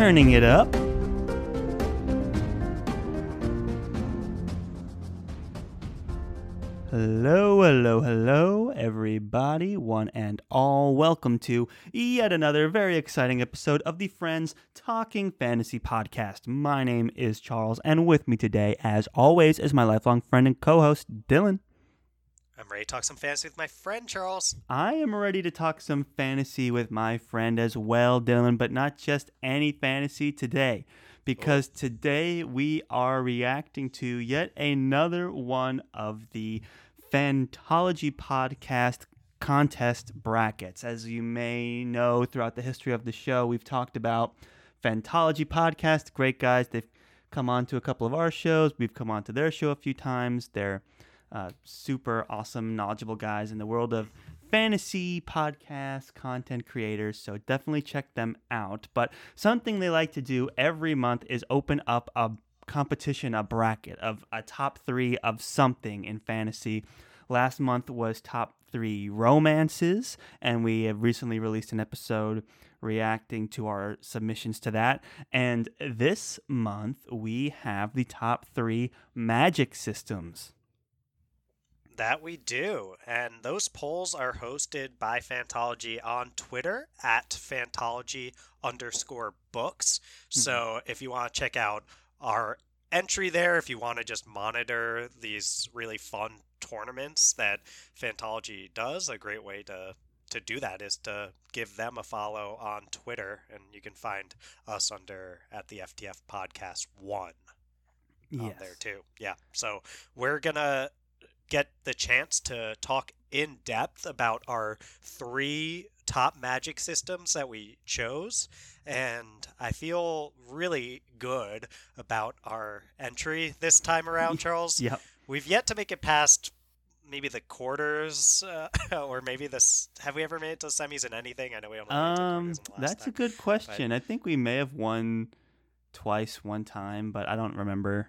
Turning it up. Hello, hello, hello, everybody, one and all. Welcome to yet another very exciting episode of the Friends Talking Fantasy Podcast. My name is Charles, and with me today, as always, is my lifelong friend and co host, Dylan. I'm ready to talk some fantasy with my friend, Charles. I am ready to talk some fantasy with my friend as well, Dylan, but not just any fantasy today because oh. today we are reacting to yet another one of the Fantology podcast contest brackets. As you may know, throughout the history of the show, we've talked about Fantology podcast. Great guys. They've come on to a couple of our shows. We've come on to their show a few times. They're uh, super awesome, knowledgeable guys in the world of fantasy podcast content creators, so definitely check them out. But something they like to do every month is open up a competition, a bracket of a top three of something in fantasy. Last month was top three romances, and we have recently released an episode reacting to our submissions to that. And this month we have the top three magic systems. That we do. And those polls are hosted by Fantology on Twitter at Fantology underscore books. Mm-hmm. So if you want to check out our entry there, if you want to just monitor these really fun tournaments that Fantology does, a great way to to do that is to give them a follow on Twitter, and you can find us under at the FTF Podcast One yes. there too. Yeah, so we're gonna get the chance to talk in depth about our three top magic systems that we chose. And I feel really good about our entry this time around, Charles. yep. We've yet to make it past maybe the quarters, uh, or maybe this. Have we ever made it to semis in anything? I know we only um, That's time, a good question. But... I think we may have won twice one time, but I don't remember.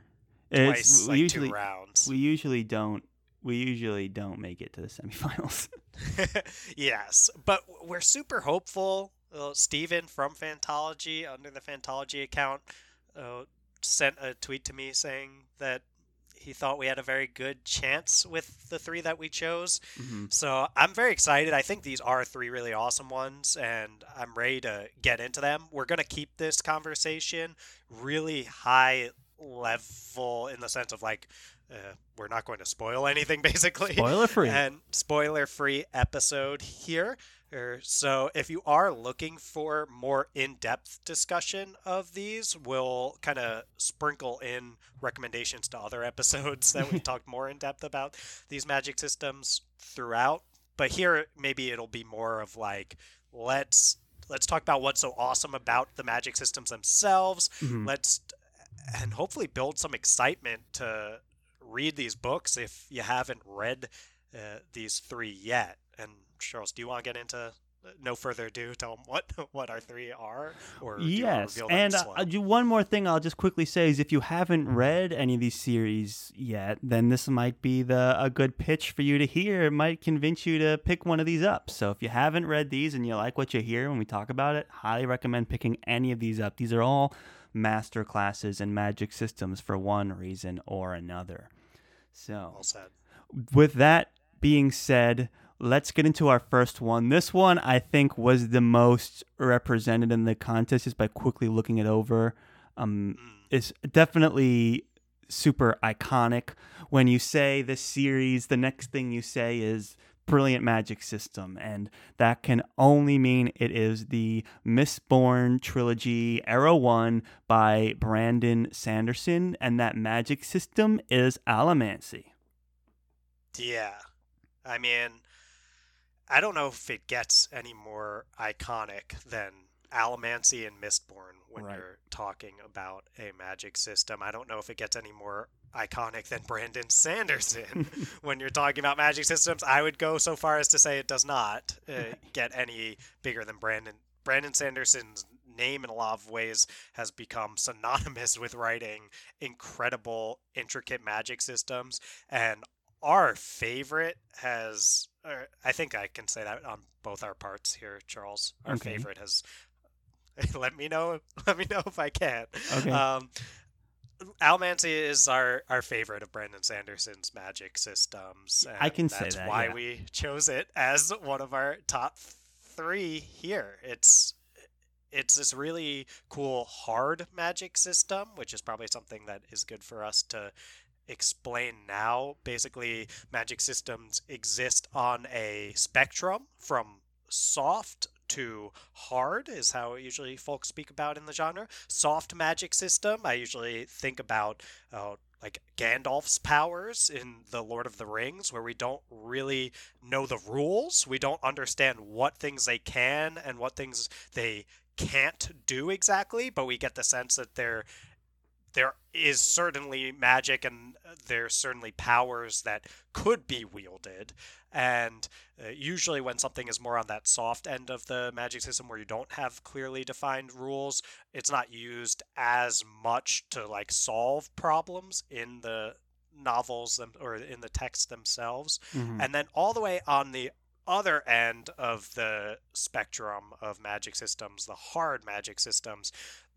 Twice, it's, like usually, two rounds. We usually don't we usually don't make it to the semifinals. yes, but we're super hopeful. Uh, Steven from Fantology, under the Fantology account, uh, sent a tweet to me saying that he thought we had a very good chance with the three that we chose. Mm-hmm. So I'm very excited. I think these are three really awesome ones, and I'm ready to get into them. We're going to keep this conversation really high level in the sense of like uh, we're not going to spoil anything, basically. Spoiler free. And spoiler free episode here. Er, so, if you are looking for more in depth discussion of these, we'll kind of sprinkle in recommendations to other episodes that we've talked more in depth about these magic systems throughout. But here, maybe it'll be more of like, let's let's talk about what's so awesome about the magic systems themselves. Mm-hmm. Let's and hopefully build some excitement to read these books if you haven't read uh, these three yet. And Charles, do you want to get into uh, no further ado, tell them what what our three are, or yes, and uh, one more thing I'll just quickly say is if you haven't read any of these series yet, then this might be the a good pitch for you to hear. It might convince you to pick one of these up. So if you haven't read these and you like what you hear when we talk about it, highly recommend picking any of these up. These are all master classes and magic systems for one reason or another. So, well said. with that being said, let's get into our first one. This one I think was the most represented in the contest just by quickly looking it over. Um, mm. It's definitely super iconic. When you say this series, the next thing you say is brilliant magic system, and that can only mean it is the Mistborn trilogy, Era 1 by Brandon Sanderson, and that magic system is Allomancy. Yeah. I mean, I don't know if it gets any more iconic than Allomancy and Mistborn when right. you're talking about a magic system. I don't know if it gets any more iconic than Brandon Sanderson when you're talking about magic systems. I would go so far as to say it does not uh, get any bigger than Brandon. Brandon Sanderson's name in a lot of ways has become synonymous with writing incredible, intricate magic systems. And our favorite has, I think I can say that on both our parts here, Charles. Our okay. favorite has let me know. Let me know if I can. Okay. Um, Allomancy is our, our favorite of Brandon Sanderson's magic systems. I can say that's why yeah. we chose it as one of our top three here. It's it's this really cool hard magic system, which is probably something that is good for us to explain now. Basically, magic systems exist on a spectrum from soft to hard is how usually folks speak about in the genre. Soft magic system, I usually think about uh, like Gandalf's powers in The Lord of the Rings, where we don't really know the rules. We don't understand what things they can and what things they can't do exactly, but we get the sense that they're there is certainly magic and there's certainly powers that could be wielded. And uh, usually, when something is more on that soft end of the magic system where you don't have clearly defined rules, it's not used as much to like solve problems in the novels them, or in the text themselves. Mhm. And then all the way on the other end of the spectrum of magic systems, the hard magic systems,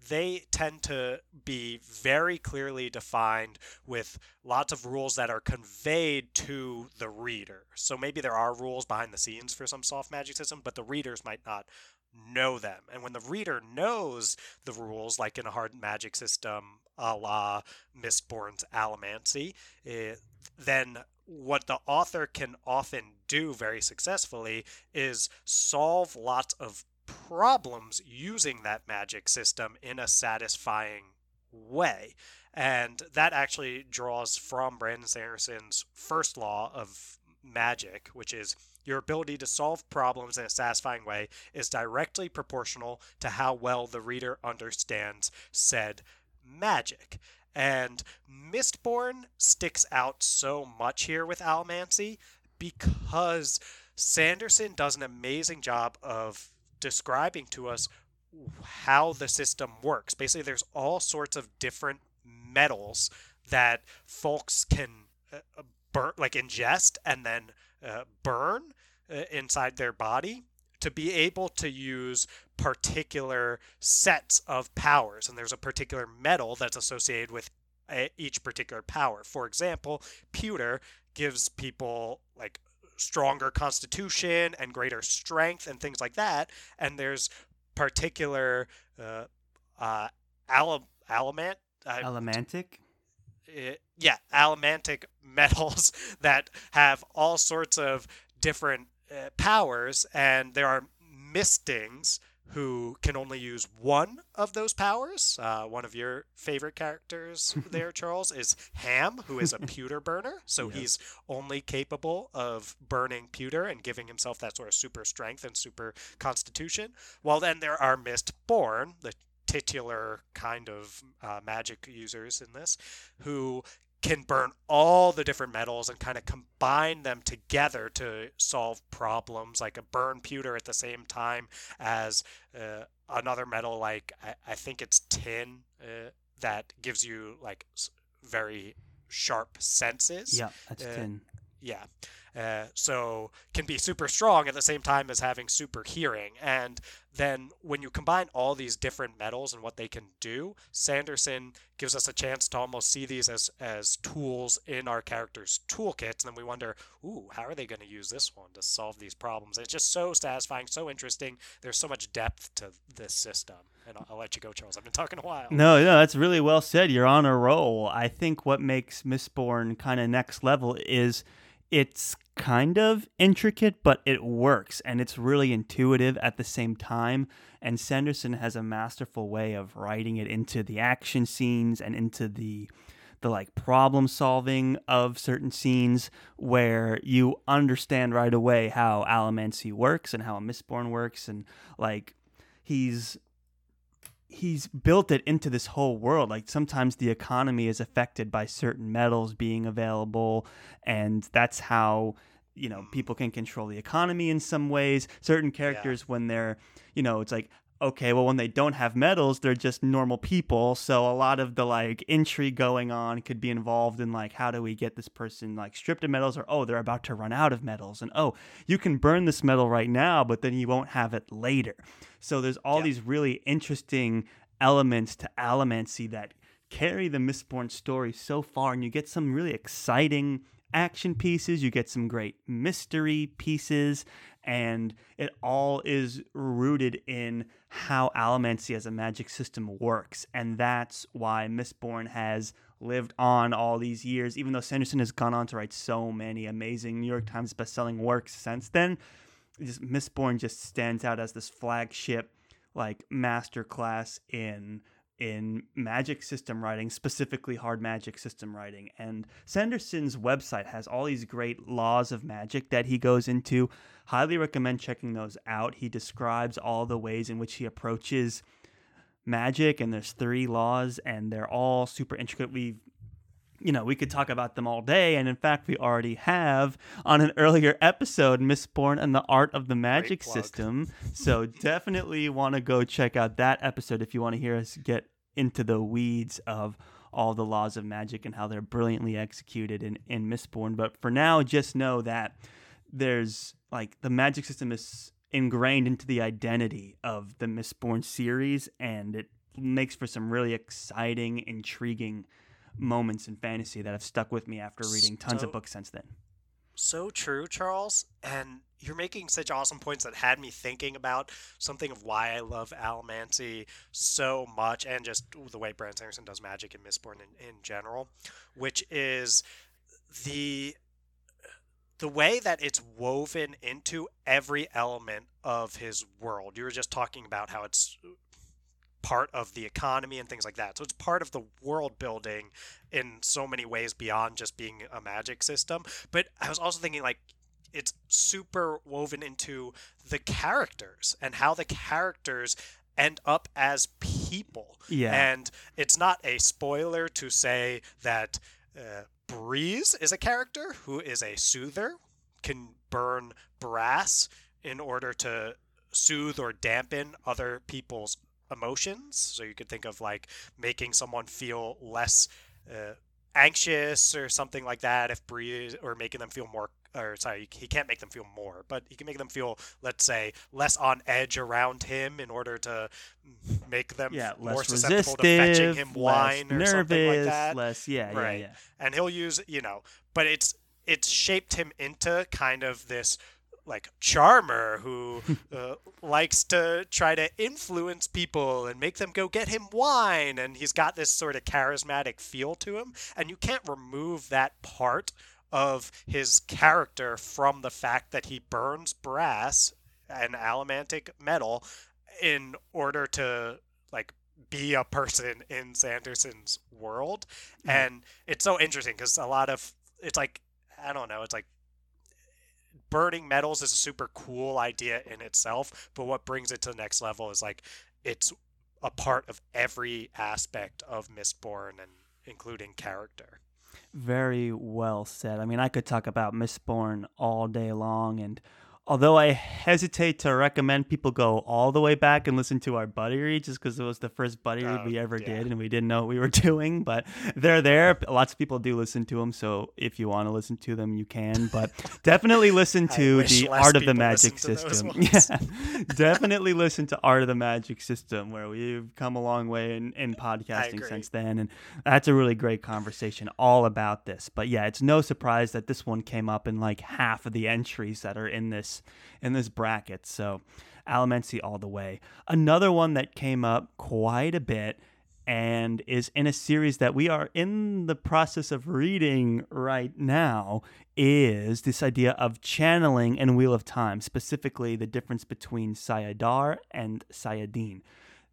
they tend to be very clearly defined with lots of rules that are conveyed to the reader. So maybe there are rules behind the scenes for some soft magic system, but the readers might not know them. And when the reader knows the rules, like in a hard magic system a la Mistborn's Allomancy, eh, then what the author can often do very successfully is solve lots of problems using that magic system in a satisfying way. And that actually draws from Brandon Sanderson's first law of magic, which is your ability to solve problems in a satisfying way is directly proportional to how well the reader understands said magic. And Mistborn sticks out so much here with Allomancy because Sanderson does an amazing job of describing to us how the system works. Basically, there's all sorts of different metals that folks can uh, burn, like ingest and then uh, burn uh, inside their body to be able to use particular sets of powers. And there's a particular metal that's associated with each particular power. For example, pewter gives people like stronger constitution and greater strength and things like that. And there's particular uh, uh, alum, alumant. Uh, Elementic. uh, yeah, allomantic metals that have all sorts of different uh, powers, and there are mistings who can only use one of those powers. Uh, one of your favorite characters there, Charles, is Ham, who is a pewter burner. So Yes. he's only capable of burning pewter and giving himself that sort of super strength and super constitution. Well, then there are Mistborn, the titular kind of uh, magic users in this, who can burn all the different metals and kind of combine them together to solve problems, like a burn pewter at the same time as uh, another metal, like I, I think it's tin, uh, that gives you like very sharp senses. Yeah, that's Uh, tin. Yeah. Uh, so can be super strong at the same time as having super hearing. And then when you combine all these different metals and what they can do, Sanderson gives us a chance to almost see these as as tools in our characters' toolkits. And then we wonder, ooh, how are they going to use this one to solve these problems? It's just so satisfying, so interesting. There's so much depth to this system. And I'll, I'll let you go, Charles. I've been talking a while. No, no, that's really well said. You're on a roll. I think what makes Mistborn kind of next level is it's kind of intricate, but it works and it's really intuitive at the same time. And Sanderson has a masterful way of writing it into the action scenes and into the the like problem solving of certain scenes where you understand right away how Allomancy works and how a Mistborn works and like he's he's built it into this whole world. Like sometimes the economy is affected by certain metals being available, and that's how you know people can control the economy in some ways. Certain characters, when they're you know, it's like okay, well, when they don't have metals, they're just normal people. So a lot of the like intrigue going on could be involved in like, how do we get this person like stripped of metals or, oh, they're about to run out of metals. And, oh, you can burn this metal right now, but then you won't have it later. So there's all yeah. these really interesting elements to Allomancy that carry the Mistborn story so far. And you get some really exciting action pieces, you get some great mystery pieces, and it all is rooted in how Allomancy as a magic system works. And that's why Mistborn has lived on all these years, even though Sanderson has gone on to write so many amazing New York Times bestselling works since then. Just Mistborn just stands out as this flagship like masterclass in in magic system writing, specifically hard magic system writing. And Sanderson's website has all these great laws of magic that he goes into. Highly recommend checking those out. He describes all the ways in which he approaches magic, and there's three laws, and they're all super intricate. We you know, we could talk about them all day. And in fact, we already have on an earlier episode, Mistborn and the Art of the Magic System. So definitely want to go check out that episode if you want to hear us get into the weeds of all the laws of magic and how they're brilliantly executed in, in Mistborn. But for now, just know that there's like the magic system is ingrained into the identity of the Mistborn series and it makes for some really exciting, intriguing moments in fantasy that have stuck with me after reading tons so, of books since then. So true, Charles. And you're making such awesome points that had me thinking about something of why I love Allomancy so much and just the way Brandon Sanderson does magic and Mistborn in, in general, which is the the way that it's woven into every element of his world. You were just talking about how it's part of the economy and things like that. So it's part of the world building in so many ways beyond just being a magic system. But I was also thinking like it's super woven into the characters and how the characters end up as people. Yeah. And it's not a spoiler to say that uh, Breeze is a character who is a soother, can burn brass in order to soothe or dampen other people's emotions. So you could think of like making someone feel less uh, anxious or something like that if breathe or making them feel more or sorry he can't make them feel more but he can make them feel let's say less on edge around him in order to make them yeah, more susceptible to fetching him wine or nervous, something like that. less yeah right. yeah, yeah. And he'll use you know but it's it's shaped him into kind of this like charmer who uh, likes to try to influence people and make them go get him wine and he's got this sort of charismatic feel to him and you can't remove that part of his character from the fact that he burns brass and allomantic metal in order to like be a person in Sanderson's world mm-hmm. and it's so interesting because a lot of it's like I don't know it's like burning metals is a super cool idea in itself, but what brings it to the next level is like it's a part of every aspect of Mistborn and including character. Very well said. I mean, I could talk about Mistborn all day long and although I hesitate to recommend people go all the way back and listen to our buddy read just because it was the first buddy read we oh, ever yeah. did and we didn't know what we were doing, but they're there. Lots of people do listen to them, so if you want to listen to them, you can. But definitely listen to the Art of the Magic System. Yeah, definitely listen to Art of the Magic System, where we've come a long way in, in podcasting since then, and that's a really great conversation all about this. But yeah, it's no surprise that this one came up in like half of the entries that are in this in this bracket. So Allomancy all the way. Another one that came up quite a bit and is in a series that we are in the process of reading right now is this idea of channeling and Wheel of Time, specifically the difference between saidar and saidin.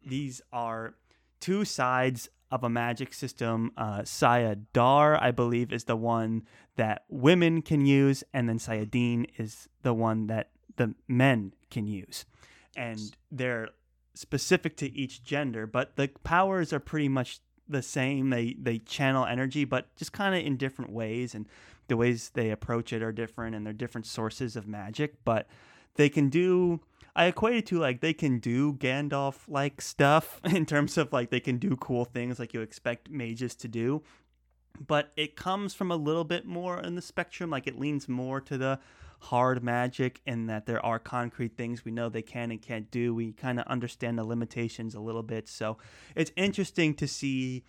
These are two sides of a magic system. Uh, saidar, I believe, is the one that women can use, and then saidin is the one that the men can use. And they're specific to each gender, but the powers are pretty much the same. They they channel energy, but just kind of in different ways, and the ways they approach it are different, and they're different sources of magic. But they can do I equate it to like they can do Gandalf like stuff in terms of like they can do cool things like you expect mages to do. But it comes from a little bit more in the spectrum, like it leans more to the hard magic in that there are concrete things we know they can and can't do. We kind of understand the limitations a little bit. So it's interesting to see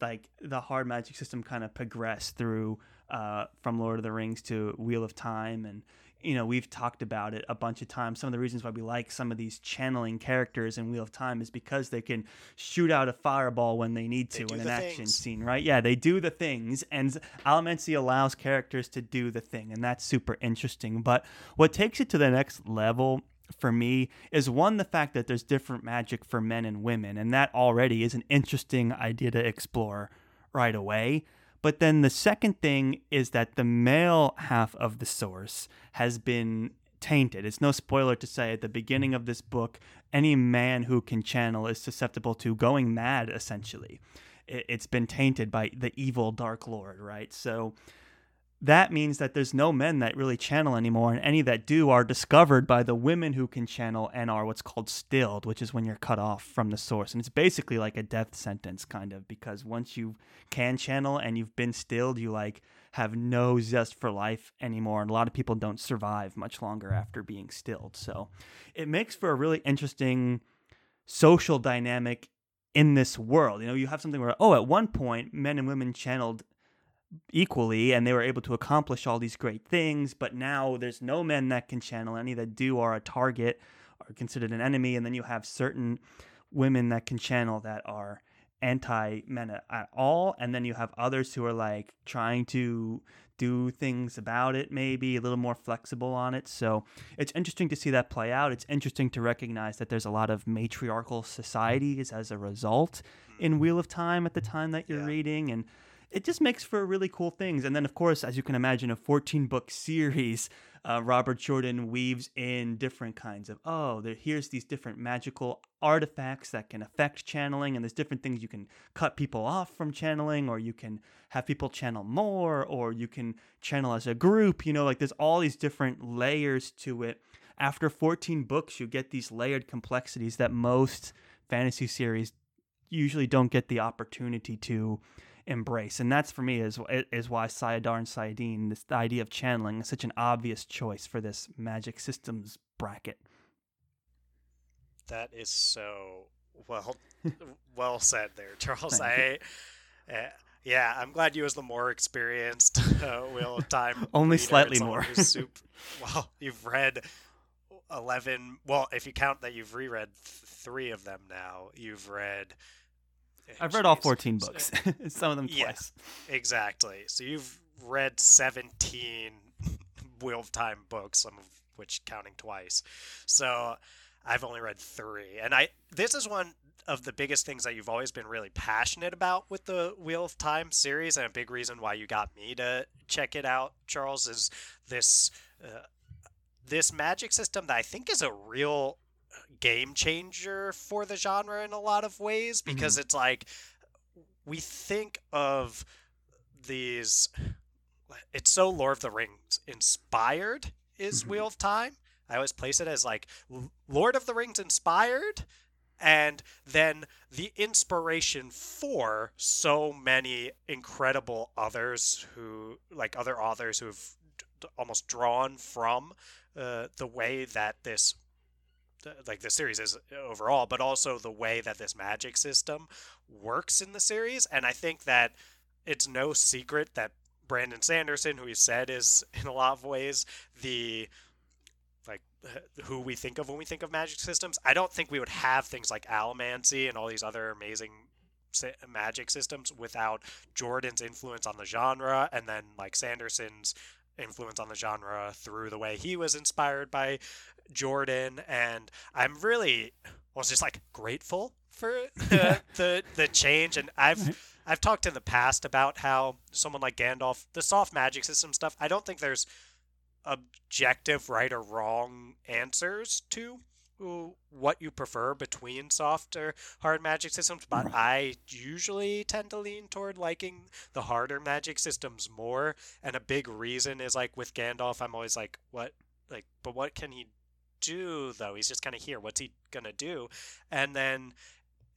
like the hard magic system kind of progress through uh, from Lord of the Rings to Wheel of Time and you know, we've talked about it a bunch of times. Some of the reasons why we like some of these channeling characters in Wheel of Time is because they can shoot out a fireball when they need to They in an action things. scene, right? Yeah, they do the things, and Allomancy allows characters to do the thing, and that's super interesting. But what takes it to the next level for me is one the fact that there's different magic for men and women, and that already is an interesting idea to explore right away. But then the second thing is that the male half of the source has been tainted. It's no spoiler to say at the beginning of this book, any man who can channel is susceptible to going mad, essentially. It- It's been tainted by the evil Dark Lord, right? So that means that there's no men that really channel anymore, and any that do are discovered by the women who can channel and are what's called stilled, which is when you're cut off from the source. And it's basically like a death sentence, kind of, because once you can channel and you've been stilled, you like have no zest for life anymore. And a lot of people don't survive much longer after being stilled. So it makes for a really interesting social dynamic in this world. You know, you have something where, oh, at one point, men and women channeled equally and they were able to accomplish all these great things but now there's no men that can channel. Any that do are a target are considered an enemy and then you have certain women that can channel that are anti men at- all and then you have others who are like trying to do things about it maybe a little more flexible on it. So it's interesting to see that play out. It's interesting to recognize that there's a lot of matriarchal societies as a result in mm. wheel of time at the time that you're Yeah. reading and it just makes for really cool things. And then, of course, as you can imagine, a 14 book series, uh, Robert Jordan weaves in different kinds of, oh, there, here's these different magical artifacts that can affect channeling, and there's different things you can cut people off from channeling, or you can have people channel more, or you can channel as a group. You know, like there's all these different layers to it. After 14 books, you get these layered complexities that most fantasy series usually don't get the opportunity to embrace and that's for me is is why saidar and saidin this the idea of channeling is such an obvious choice for this magic systems bracket That is so well well said there, Charles. I uh, yeah, I'm glad you as the more experienced uh, Wheel of Time. Only reader slightly more. sup- well, you've read eleven. Well, if you count that you've reread th- three of them now, you've read. I've read all 14 books some of them Yeah. twice Exactly. So you've read 17 Wheel of Time books, some of which counting twice. So I've only read 3. And I this is one of the biggest things that you've always been really passionate about with the Wheel of Time series and a big reason why you got me to check it out, Charles, is this uh, this magic system that I think is a real game changer for the genre in a lot of ways because it's like we think of these it's so Lord of the Rings inspired is Mhm. Wheel of Time. I always place it as like Lord of the Rings inspired and then the inspiration for so many incredible others who like other authors who have d- d- almost drawn from uh, the way that this th- like the series is uh, overall, but also the way that this magic system works in the series. And I think that it's no secret that Brandon Sanderson, who he said is in a lot of ways the like uh, who we think of when we think of magic systems. I don't think we would have things like allomancy and all these other amazing magic systems without Jordan's influence on the genre and then like Sanderson's influence on the genre through the way he was inspired by Jordan and I'm really was just like grateful for the the, the change and I've I've talked in the past about how someone like Gandalf the soft magic system stuff I don't think there's objective right or wrong answers to what you prefer between soft or hard magic systems but Right. I usually tend to lean toward liking the harder magic systems more and a big reason is like with Gandalf I'm always like what like but what can he do though? He's just kind of here. What's he gonna do? And then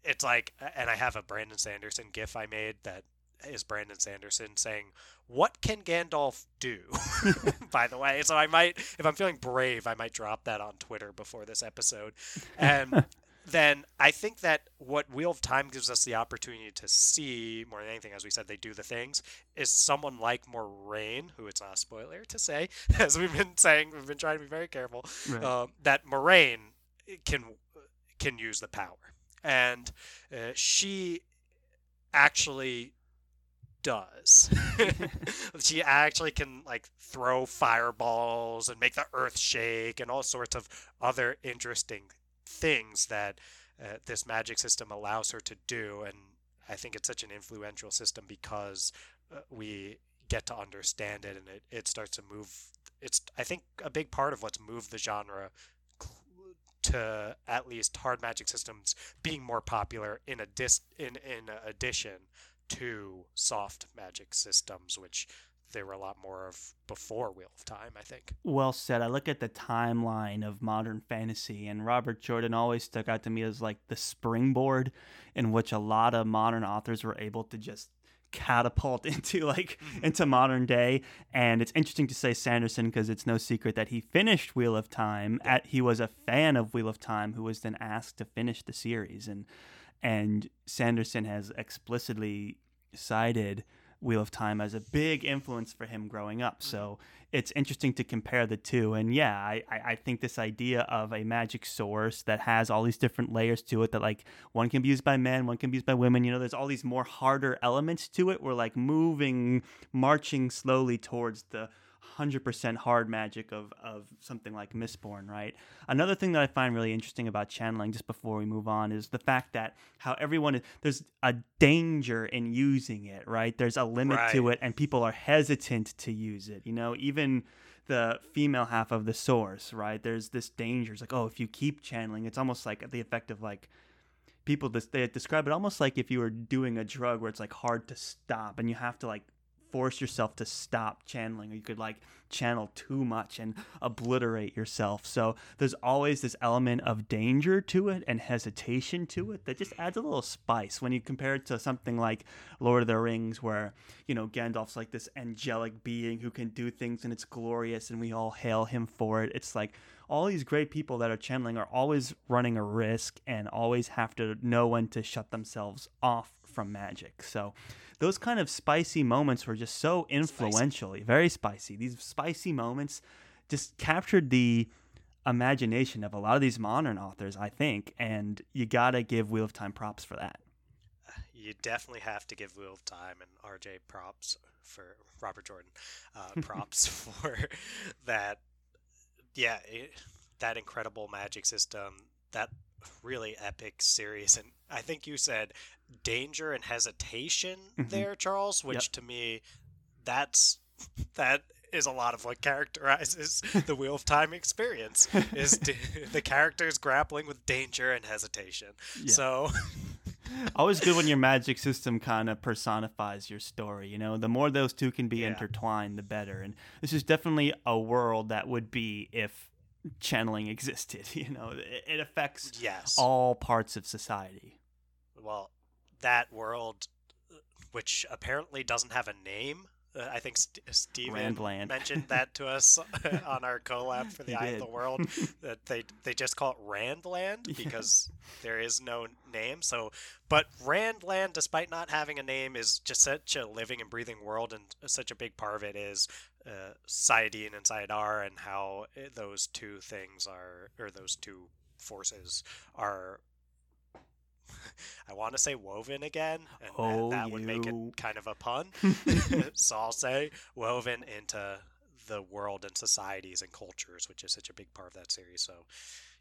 it's like, and I have a Brandon Sanderson gif I made that is Brandon Sanderson saying, "What can Gandalf do?" By the way, so I might, if I'm feeling brave, I might drop that on Twitter before this episode, and then I think that what Wheel of Time gives us the opportunity to see more than anything, as we said, they do the things, is someone like Moiraine, who it's not a spoiler to say, as we've been saying, we've been trying to be very careful, Right. um, that Moiraine can can use the power, and uh, she actually does. she actually can like throw fireballs and make the earth shake and all sorts of other interesting things that uh, this magic system allows her to do and I think it's such an influential system because uh, we get to understand it and it, it starts to move it's I think a big part of what's moved the genre to at least hard magic systems being more popular in a dis in in addition to soft magic systems which there were a lot more of before Wheel of Time I think. Well said. I look at the timeline of modern fantasy, and Robert Jordan always stuck out to me as like the springboard in which a lot of modern authors were able to just catapult into like mm-hmm. into modern day. And it's interesting to say sanderson because it's no secret that he finished wheel of time at he was a fan of wheel of time who was then asked to finish the series. And and sanderson has explicitly cited Wheel of Time as a big influence for him growing up. So mm-hmm. it's interesting to compare the two. And yeah, I, I I think this idea of a magic source that has all these different layers to it that like one can be used by men, one can be used by women, you know, there's all these more harder elements to it. We're like moving, marching slowly towards the 100% hard magic of, of something like Mistborn, right? Another thing that I find really interesting about channeling, just before we move on, is the fact that how everyone, there's a danger in using it, right? There's a limit to it, and people are hesitant to use it. You know, even the female half of the source, right? There's this danger. It's like, oh, if you keep channeling, it's almost like the effect of like, people they describe it almost like if you were doing a drug where it's like hard to stop and you have to like force yourself to stop channeling or you could like channel too much and obliterate yourself so there's always this element of danger to it and hesitation to it that just adds a little spice when you compare it to something like lord of the rings where you know gandalf's like this angelic being who can do things and it's glorious and we all hail him for it it's like all these great people that are channeling are always running a risk and always have to know when to shut themselves off from magic. So those kind of spicy moments were just so influential, very spicy. These spicy moments just captured the imagination of a lot of these modern authors, I think, and you got to give Wheel of Time props for that. you definitely have to give Wheel of Time and RJ props for Robert Jordan uh, props for that. Yeah, it, that incredible magic system, that really epic series, and I think you said danger and hesitation Mhm. there, Charles, which Yep. to me, that's that is a lot of what characterizes the Wheel of Time experience is d- the characters grappling with danger and hesitation. Yeah. So Always good when your magic system kind of personifies your story. You know, the more those two can be Yeah. intertwined, the better. And this is definitely a world that would be if channeling existed. You know, it, it affects yes, all parts of society. well, that world, which apparently doesn't have a name. Uh, I think St- Steven Randland. mentioned that to us on our collab for the He Eye did. of the World. that they they just call it Randland Yeah. because there is no name. So, but Randland, despite not having a name, is just such a living and breathing world, and such a big part of it is uh, saidin and saidar, and how uh, those two things are, or those two forces are. I want to say woven again, and that- Oh, that would make it kind of a pun. so I'll say woven into the world and societies and cultures, which is such a big part of that series. So,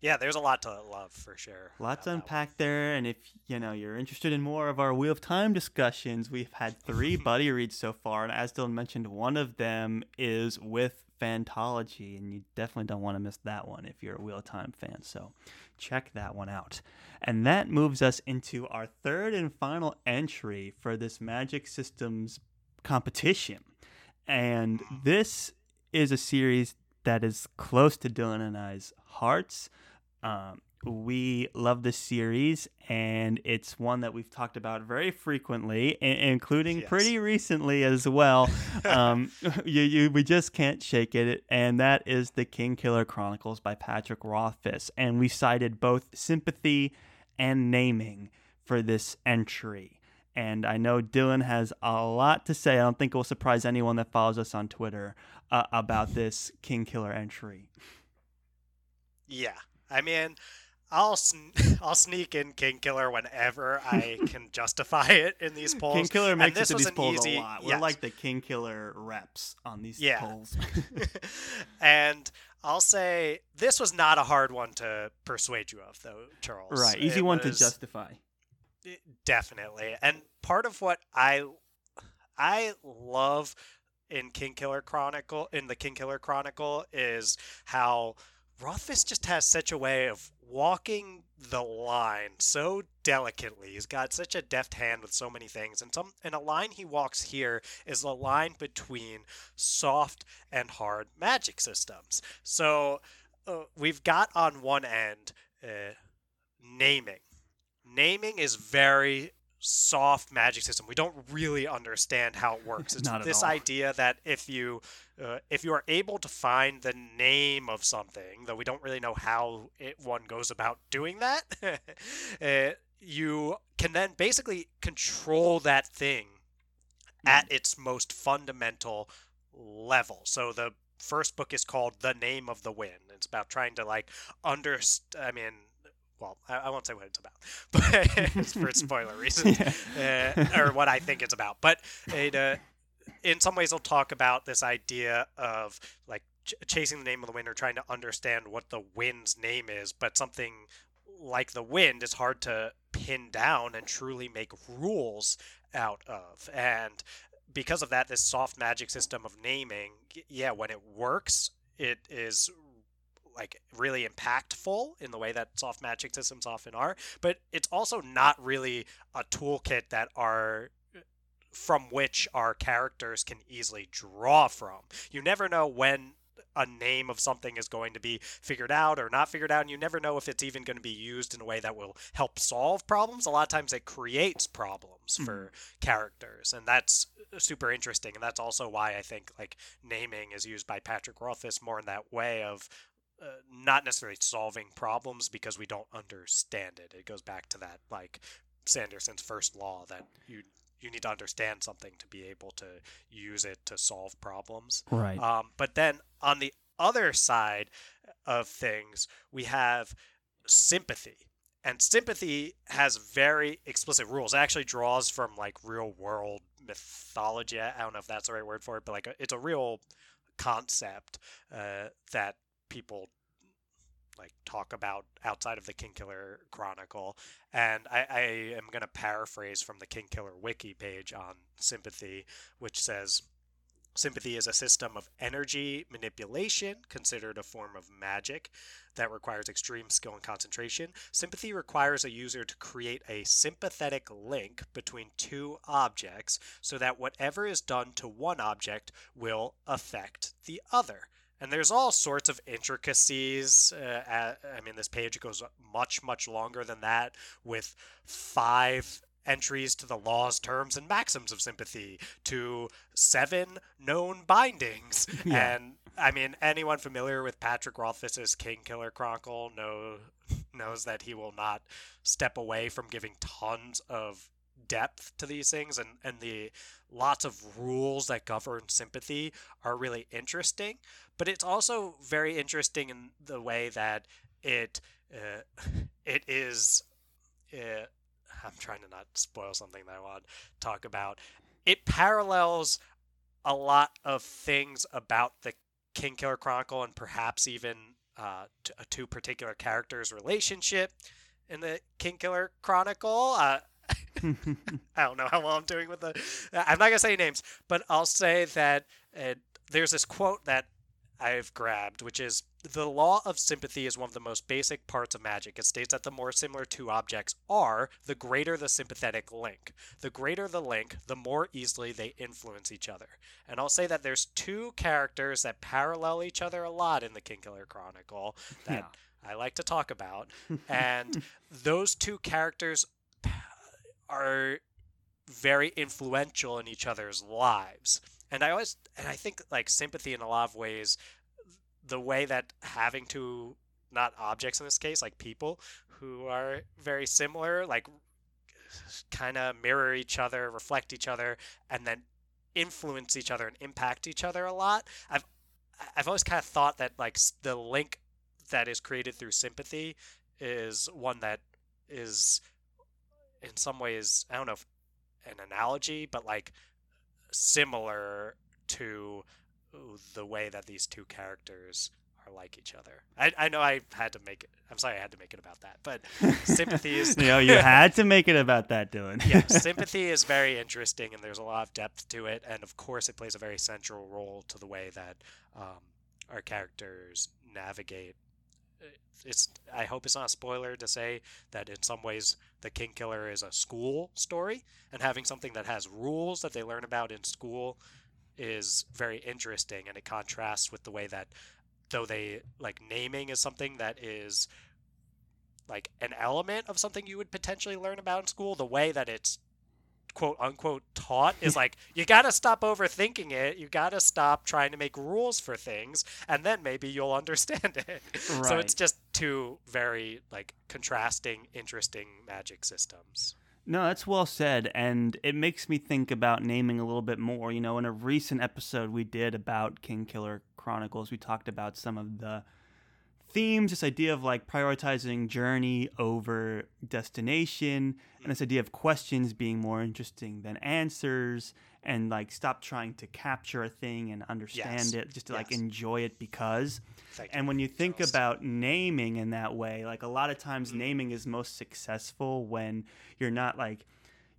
yeah, there's a lot to love for sure. Lots to about that one. unpack there, and if you know you're interested in more of our Wheel of Time discussions, we've had three buddy reads so far, and as Dylan mentioned, one of them is with Fantology, and you definitely don't want to miss that one if you're a Wheel of Time fan. So check that one out. And that moves us into our third and final entry for this Magic Systems competition, and this is a series that is close to Dylan and I's hearts. Um, we love this series, and it's one that we've talked about very frequently, including yes. pretty recently as well. um, you, you, we just can't shake it, and that is the Kingkiller Chronicles by Patrick Rothfuss. And we cited both sympathy and naming for this entry. And I know Dylan has a lot to say. I don't think it will surprise anyone that follows us on Twitter uh, about this Kingkiller entry. Yeah. I mean, I'll sn- I'll sneak in Kingkiller whenever I can justify it in these polls. Kingkiller makes it to these polls easy, a lot. We're yes. like the Kingkiller reps on these yeah. polls. and I'll say this was not a hard one to persuade you of, though, Charles. Right, easy it one to justify. Definitely, and part of what I I love in Kingkiller Chronicle in the Kingkiller Chronicle is how Rothfuss just has such a way of walking the line so delicately. He's got such a deft hand with so many things. And some and a line he walks here is a line between soft and hard magic systems. So uh, we've got on one end uh, naming. Naming is very soft magic system. We don't really understand how it works. It's this all. idea that if you uh, if you are able to find the name of something, though we don't really know how it, one goes about doing that, uh, you can then basically control that thing mm. at its most fundamental level. So the first book is called The Name of the Wind. It's about trying to like understand. I mean, well, I, I, won't say what it's about, but for spoiler reasons, yeah. uh, or what I think it's about. But it, uh, in some ways, it'll talk about this idea of like ch- chasing the name of the wind or trying to understand what the wind's name is, but something like the wind is hard to pin down and truly make rules out of. And because of that, this soft magic system of naming, yeah, when it works, it is like really impactful in the way that soft magic systems often are, but it's also not really a toolkit that are from which our characters can easily draw from. You never know when a name of something is going to be figured out or not figured out, and you never know if it's even going to be used in a way that will help solve problems. A lot of times it creates problems mm-hmm. for characters, and that's super interesting. And that's also why I think like naming is used by Patrick Rothfuss more in that way of uh, not necessarily solving problems because we don't understand it. It goes back to that like Sanderson's first law that you you need to understand something to be able to use it to solve problems. Right. Um, but then on the other side of things, we have sympathy. And sympathy has very explicit rules. It actually draws from like real world mythology. I don't know if that's the right word for it, but like it's a real concept uh, that people like talk about outside of the Kingkiller Chronicle. And I, I am going to paraphrase from the Kingkiller Wiki page on sympathy, which says Sympathy is a system of energy manipulation, considered a form of magic that requires extreme skill and concentration. Sympathy requires a user to create a sympathetic link between two objects so that whatever is done to one object will affect the other. And there's all sorts of intricacies. Uh, at, I mean, this page goes much, much longer than that with five entries to the laws, terms, and maxims of sympathy, to seven known bindings. Yeah. And I mean, anyone familiar with Patrick Rothfuss's Kingkiller Chronicle know, knows that he will not step away from giving tons of depth to these things and, and the lots of rules that govern sympathy are really interesting but it's also very interesting in the way that it uh, it is uh, I'm trying to not spoil something that I want to talk about it parallels a lot of things about the Kingkiller Chronicle and perhaps even uh, to, uh, two particular characters' relationship in the Kingkiller Chronicle. Uh, I don't know how well I'm doing with the. I'm not gonna say names, but I'll say that uh, there's this quote that I've grabbed, which is the law of sympathy is one of the most basic parts of magic. It states that the more similar two objects are, the greater the sympathetic link. The greater the link, the more easily they influence each other. And I'll say that there's two characters that parallel each other a lot in the Kingkiller Chronicle that Yeah. I like to talk about. and those two characters are very influential in each other's lives. And I always and I think like sympathy in a lot of ways the way that having to not objects in this case like people who are very similar like kind of mirror each other reflect each other and then influence each other and impact each other a lot i've i've always kind of thought that like the link that is created through sympathy is one that is in some ways i don't know if an analogy but like similar to the way that these two characters are like each other. I, I know I had to make it. I'm sorry I had to make it about that, but sympathy is. you know, you had to make it about that, Dylan. yeah, sympathy is very interesting, and there's a lot of depth to it, and of course, it plays a very central role to the way that um, our characters navigate. It's. I hope it's not a spoiler to say that in some ways the King Killer is a school story, and having something that has rules that they learn about in school is very interesting, and it contrasts with the way that though they like naming is something that is like an element of something you would potentially learn about in school the way that it's quote unquote taught is like you got to stop overthinking it you got to stop trying to make rules for things and then maybe you'll understand it so it's just two very like contrasting interesting magic systems No, that's well said. And it makes me think about naming a little bit more. You know, in a recent episode we did about King Killer Chronicles, we talked about some of the themes, this idea of like prioritizing journey over destination, and this idea of questions being more interesting than answers, and like stop trying to capture a thing and understand Yes. it, just to like enjoy it because. Thank you, And when you think Charles. about naming in that way, like a lot of times mm. naming is most successful when you're not like,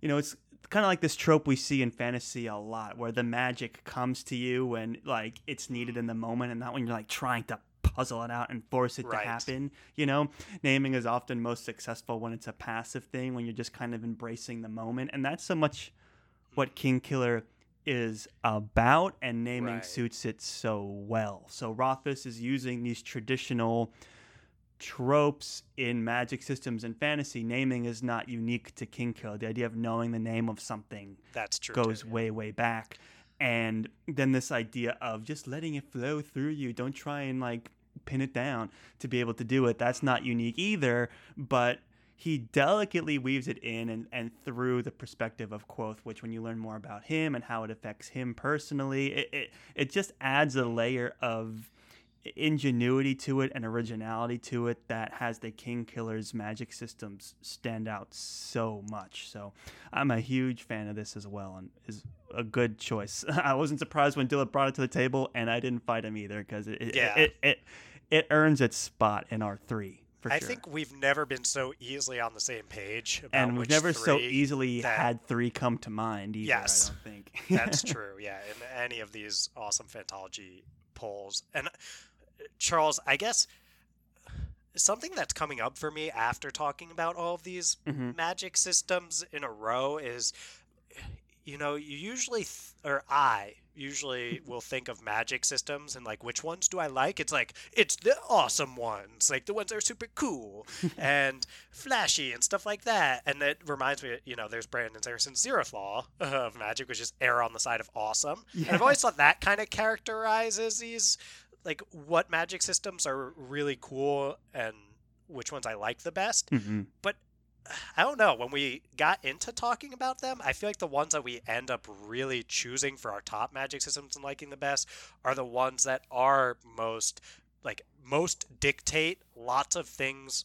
you know, it's kind of like this trope we see in fantasy a lot where the magic comes to you when like it's needed in the moment and not when you're like trying to puzzle it out and force it Right. to happen. You know, naming is often most successful when it's a passive thing, when you're just kind of embracing the moment. And that's so much what mm. King Killer is about, and naming Right. suits it so well. So Rothfuss is using these traditional tropes in magic systems and fantasy. Naming is not unique to King Killer. The idea of knowing the name of something that's true goes too, yeah. way, way back. And then this idea of just letting it flow through you. Don't try and like pin it down to be able to do it. That's not unique either, but he delicately weaves it in and, and through the perspective of Kvothe, which when you learn more about him and how it affects him personally, it, it, it just adds a layer of ingenuity to it and originality to it that has the King Killer's magic systems stand out so much. So I'm a huge fan of this as well and is a good choice. I wasn't surprised when Dylan brought it to the table and I didn't fight him either because it, it, Yeah. it, it, it earns its spot in our three for I sure. think we've never been so easily on the same page about and we've never so easily that- had three come to mind either, Yes. I don't think. That's true. Yeah, in any of these awesome Fantology polls. And Charles, I guess something that's coming up for me after talking about all of these Mhm. magic systems in a row is you know, you usually th- or I usually will think of magic systems and like which ones do I like? It's like it's the awesome ones, like the ones that are super cool and flashy and stuff like that. And it reminds me, you know, there's Brandon Sanderson's zeroth law of magic, which is err on the side of awesome. And I've always thought that kind of characterizes these, like what magic systems are really cool and which ones I like the best. Mhm. But I don't know. When we got into talking about them, I feel like the ones that we end up really choosing for our top magic systems and liking the best are the ones that are most like most dictate lots of things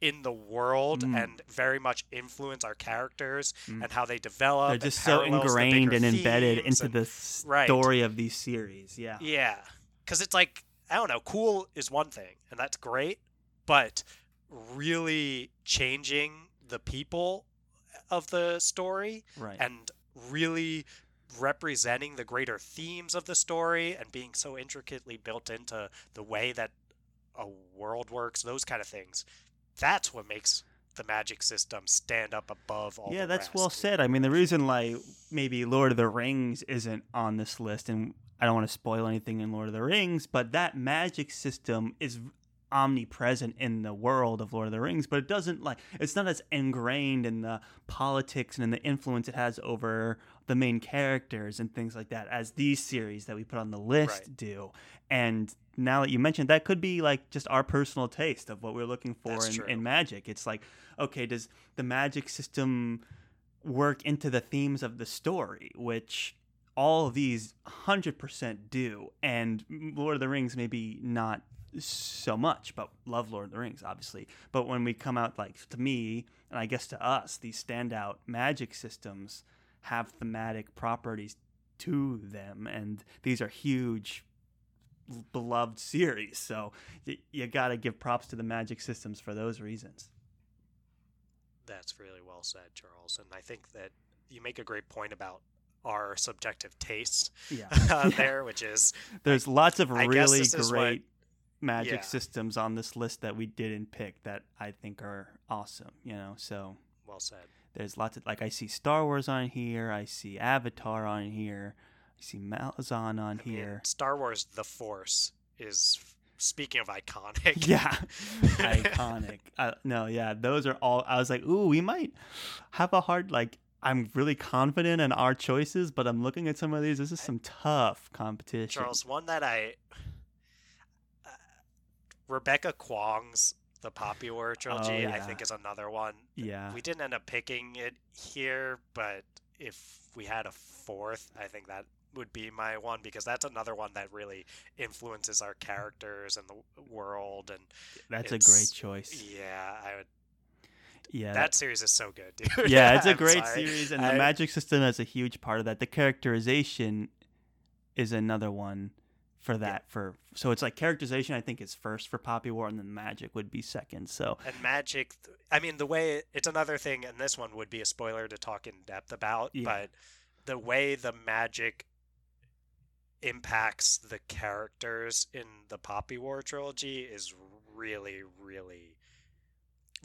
in the world Mm. and very much influence our characters Mm. and how they develop. They're just so the ingrained and embedded into and- the Right. story of these series. Yeah. yeah, because it's like I don't know. Cool is one thing, and that's great, but really changing the people of the story Right. and really representing the greater themes of the story and being so intricately built into the way that a world works, those kind of things. That's what makes the magic system stand up above all yeah, that's rest. well said. I mean, the reason like maybe Lord of the Rings isn't on this list, and I don't want to spoil anything in Lord of the Rings, but that magic system is omnipresent in the world of Lord of the Rings, but it doesn't like it's not as ingrained in the politics and in the influence it has over the main characters and things like that as these series that we put on the list Right. do. And now that you mentioned that could be like just our personal taste of what we're looking for in, in magic. It's like, okay, does the magic system work into the themes of the story, which all of these 100% do. And Lord of the Rings, maybe not so much, but love Lord of the Rings, obviously. But when we come out, like to me, and I guess to us, these standout magic systems have thematic properties to them. And these are huge, beloved series. So y- you got to give props to the magic systems for those reasons. That's really well said, Charles. And I think that you make a great point about our subjective tastes Yeah. uh, there, which is There's lots of really is what- great magic Yeah. systems on this list that we didn't pick that I think are awesome, you know. So well said. there's lots of like I see Star Wars on here, I see Avatar on here, I see Malazan on I mean, here. Star Wars: The Force is speaking of iconic. Yeah, iconic. Uh, no, yeah, those are all. I was like, ooh, we might have a hard like. I'm really confident in our choices, but I'm looking at some of these. This is some tough competition. Charles, one that I Rebecca Kuang's The Poppy War trilogy, oh, I Oh, yeah. think is another one. Yeah. We didn't end up picking it here, but if we had a fourth, I think that would be my one because that's another one that really influences our characters and the world and That's a great choice. yeah, I would Yeah. that series is so good, dude. yeah, it's a great sorry. series, and the magic system is a huge part of that. The characterization is another one for that. For so it's like characterization. I think is first for Poppy War, and then magic would be second. So and magic i mean the way it's another thing and this one would be a spoiler to talk in depth about Yeah. but the way the magic impacts the characters in the poppy war trilogy is really really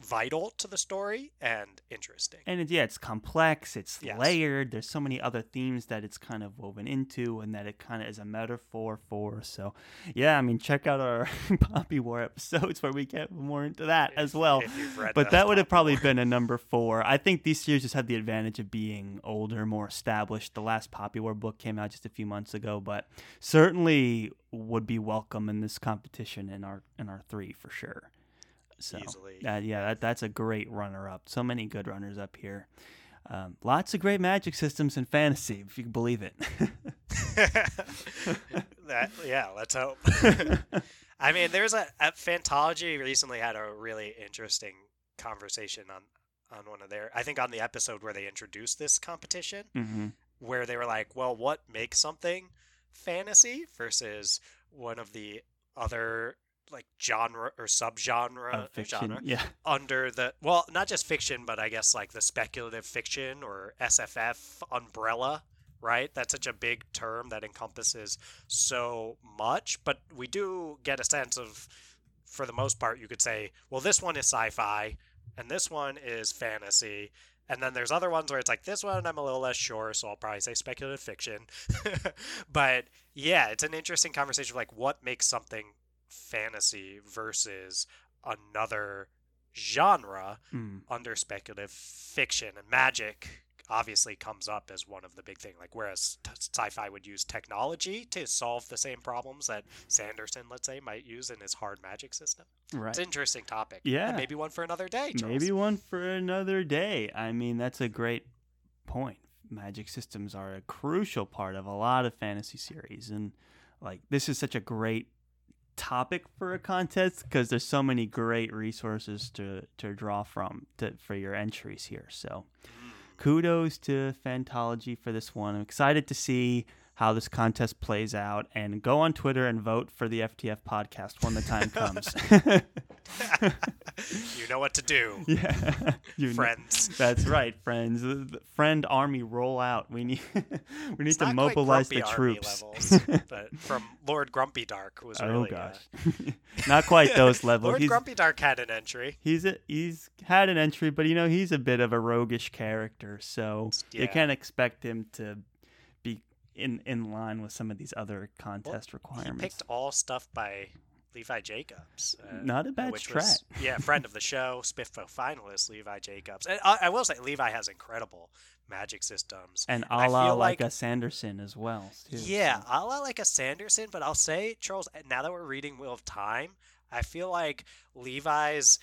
vital to the story and interesting and it, yeah, it's complex. It's Yes. layered. There's so many other themes that it's kind of woven into, and that it kind of is a metaphor for. So yeah, I mean, check out our Poppy War episodes where we get more into that as well. if you've read But that would have Poppy War. been a number four. I think these series just have the advantage of being older, more established. The last Poppy War book came out just a few months ago, but certainly would be welcome in this competition in our in our three for sure. So Easily. uh, yeah, that, that's a great runner up. So many good runners up here. Um, lots of great magic systems in fantasy, if you can believe it. that yeah let's hope I mean, there's a, a Fantology recently had a really interesting conversation on on one of their I think on the episode where they introduced this competition hmm where they were like, well, what makes something fantasy versus one of the other like genre or subgenre fiction, genre yeah. under the well, not just fiction, but I guess like the speculative fiction or SFF umbrella, right? That's such a big term that encompasses so much, but we do get a sense of for the most part you could say, well, this one is sci-fi and this one is fantasy. And then there's other ones where it's like this one I'm a little less sure, so I'll probably say speculative fiction. but yeah, it's an interesting conversation of like what makes something fantasy versus another genre Mm. under speculative fiction and magic obviously comes up as one of the big thing like whereas t- sci-fi would use technology to solve the same problems that sanderson let's say might use in his hard magic system Right. it's an interesting topic Yeah. and maybe one for another day Charles. Maybe one for another day. I mean, that's a great point. Magic systems are a crucial part of a lot of fantasy series, and like this is such a great topic for a contest because there's so many great resources to to draw from to, for your entries here. So kudos to Fantology for this one. I'm excited to see how this contest plays out and go on Twitter and vote for the FTF podcast when the time comes. you know what to do, yeah, you know- friends. That's right, friends. The- Friend army, roll out. We need we need It's to mobilize the troops. levels, but from Lord Grumpy Dark was oh really. gosh, Uh, not quite those levels. Lord he's Grumpy Dark had an entry. he's a, he's had an entry, but you know he's a bit of a roguish character, so you can't expect him to be in in line with some of these other contest He requirements. picked all stuff by Levi Jacobs. Uh, Not a bad which strat. was- yeah, friend of the show, SPFBO finalist Levi Jacobs. And I, I will say Levi has incredible magic systems. and a la like, like- a Sanderson as well. Too, Yeah, so. a la like a Sanderson, but I'll say Charles. Now that we're reading Wheel of Time, I feel like Levi's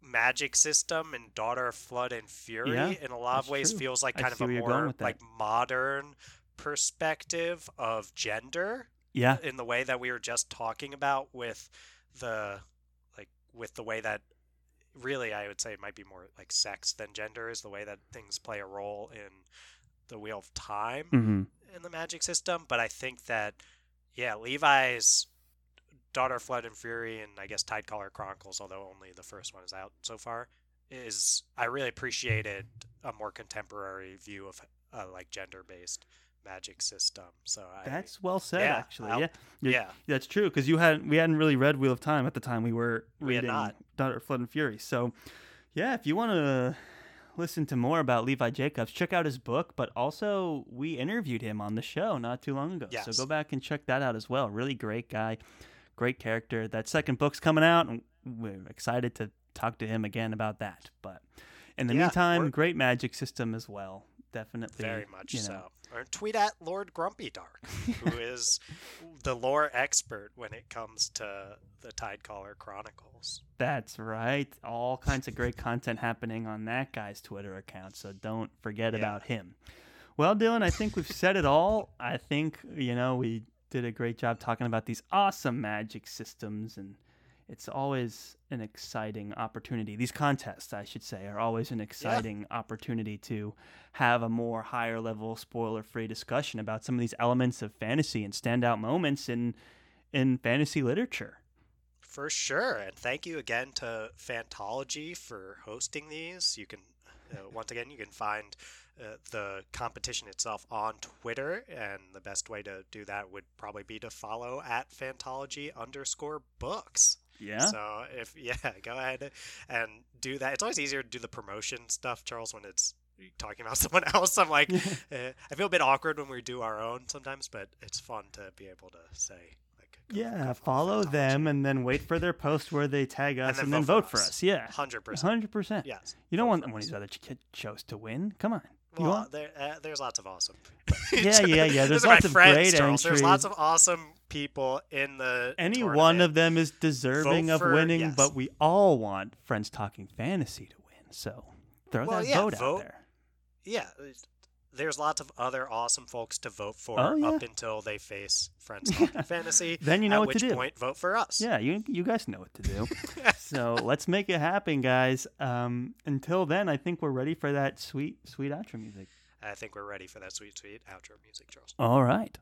magic system and Daughter of Flood and Fury, Yeah, in a lot of ways, true. feels like kind of a more like modern perspective of gender yeah, in the way that we were just talking about with the like with the way that really I would say it might be more like sex than gender is the way that things play a role in the Wheel of Time hmm in the magic system, but I think that yeah, Levi's Daughter Flood and Fury and I guess Tidecaller Chronicles, although only the first one is out so far, is I really appreciated a more contemporary view of uh, like gender based magic system. So I, that's well said. yeah, actually, I'll- yeah, You're- yeah. That's true because you hadn't we hadn't really read Wheel of Time at the time we were We had reading not. Daughter of Flood and Fury. So, yeah, if you want to listen to more about Levi Jacobs, check out his book. But also, we interviewed him on the show not too long ago, Yes. so go back and check that out as well. Really great guy, great character. That second book's coming out, and we're excited to talk to him again about that. But in the Yeah, meantime, great magic system as well. Definitely, Very much you know. so. Or tweet at Lord Grumpy Dark, who is the lore expert when it comes to the Tidecaller Chronicles. That's right. All kinds of great content happening on that guy's Twitter account, so don't forget Yeah. about him. Well, Dylan, I think we've said it all. I think, you know, we did a great job talking about these awesome magic systems and it's always an exciting opportunity. These contests, I should say, are always an exciting opportunity to have a more higher level spoiler-free discussion about some of these elements of fantasy and standout moments in in fantasy literature. For sure. And thank you again to Fantology for hosting these. You can, uh, once again, you can find uh, the competition itself on Twitter. And the best way to do that would probably be to follow at Fantology underscore books. Yeah. So if, yeah, go ahead and do that. It's always easier to do the promotion stuff, Charles, when it's talking about someone else. I'm like, uh, I feel a bit awkward when we do our own sometimes, but it's fun to be able to say, like, go- go Yeah, follow follow them and then wait for their post where they tag us then and then, vote vote for for us. us. Yeah, 100%. hundred percent. Yes. You don't vote want one of us. these other ch- shows to win. Come on. Well, there, uh, there's lots of awesome. Yeah, yeah, yeah. There's lots of friends, great Charles. There's lots of awesome people in the. Any one of them is deserving Vote of for- winning, yes. but we all want Friends Talking Fantasy to win. So throw Well, that yeah, vote, out there. Yeah, there's- lots of other awesome folks to vote for Oh, yeah. up until they face Friends Talking Fantasy. Then you know at what which to do. point vote for us. Yeah, you you guys know what to do. so let's make it happen, guys. Um, until then, I think we're ready for that sweet, sweet outro music. I think we're ready for that sweet, sweet outro music, Charles. All right.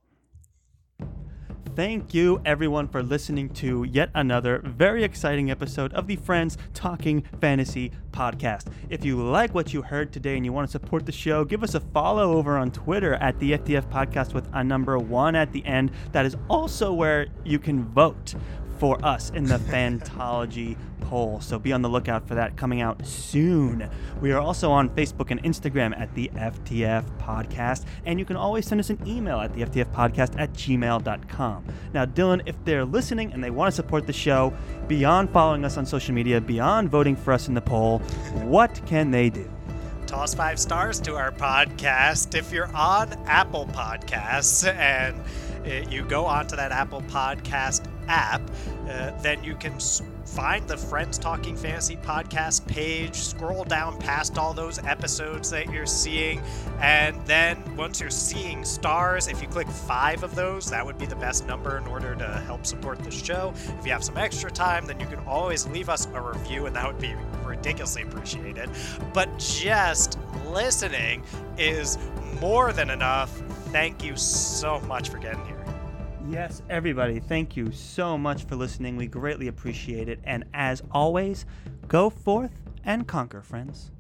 Thank you, everyone, for listening to yet another very exciting episode of the Friends Talking Fantasy podcast. If you like what you heard today and you want to support the show, give us a follow over on Twitter at the FTF podcast with a number one at the end. That is also where you can vote for us in the Fantology poll. So be on the lookout for that coming out soon. We are also on Facebook and Instagram at the FTF Podcast, and you can always send us an email at the FTF Podcast at gmail.com. Now, Dylan, if they're listening and they want to support the show, beyond following us on social media, beyond voting for us in the poll, what can they do? toss five stars to our podcast. If you're on Apple Podcasts and you go onto that Apple Podcast app, uh, then you can find the Friends Talking Fantasy podcast page, scroll down past all those episodes that you're seeing, and then once you're seeing stars, if you click five of those, that would be the best number in order to help support the show. If you have some extra time, then you can always leave us a review, and that would be ridiculously appreciated. But just listening is more than enough. Thank you so much for getting here. Yes, everybody, thank you so much for listening. We greatly appreciate it. And as always, go forth and conquer, friends.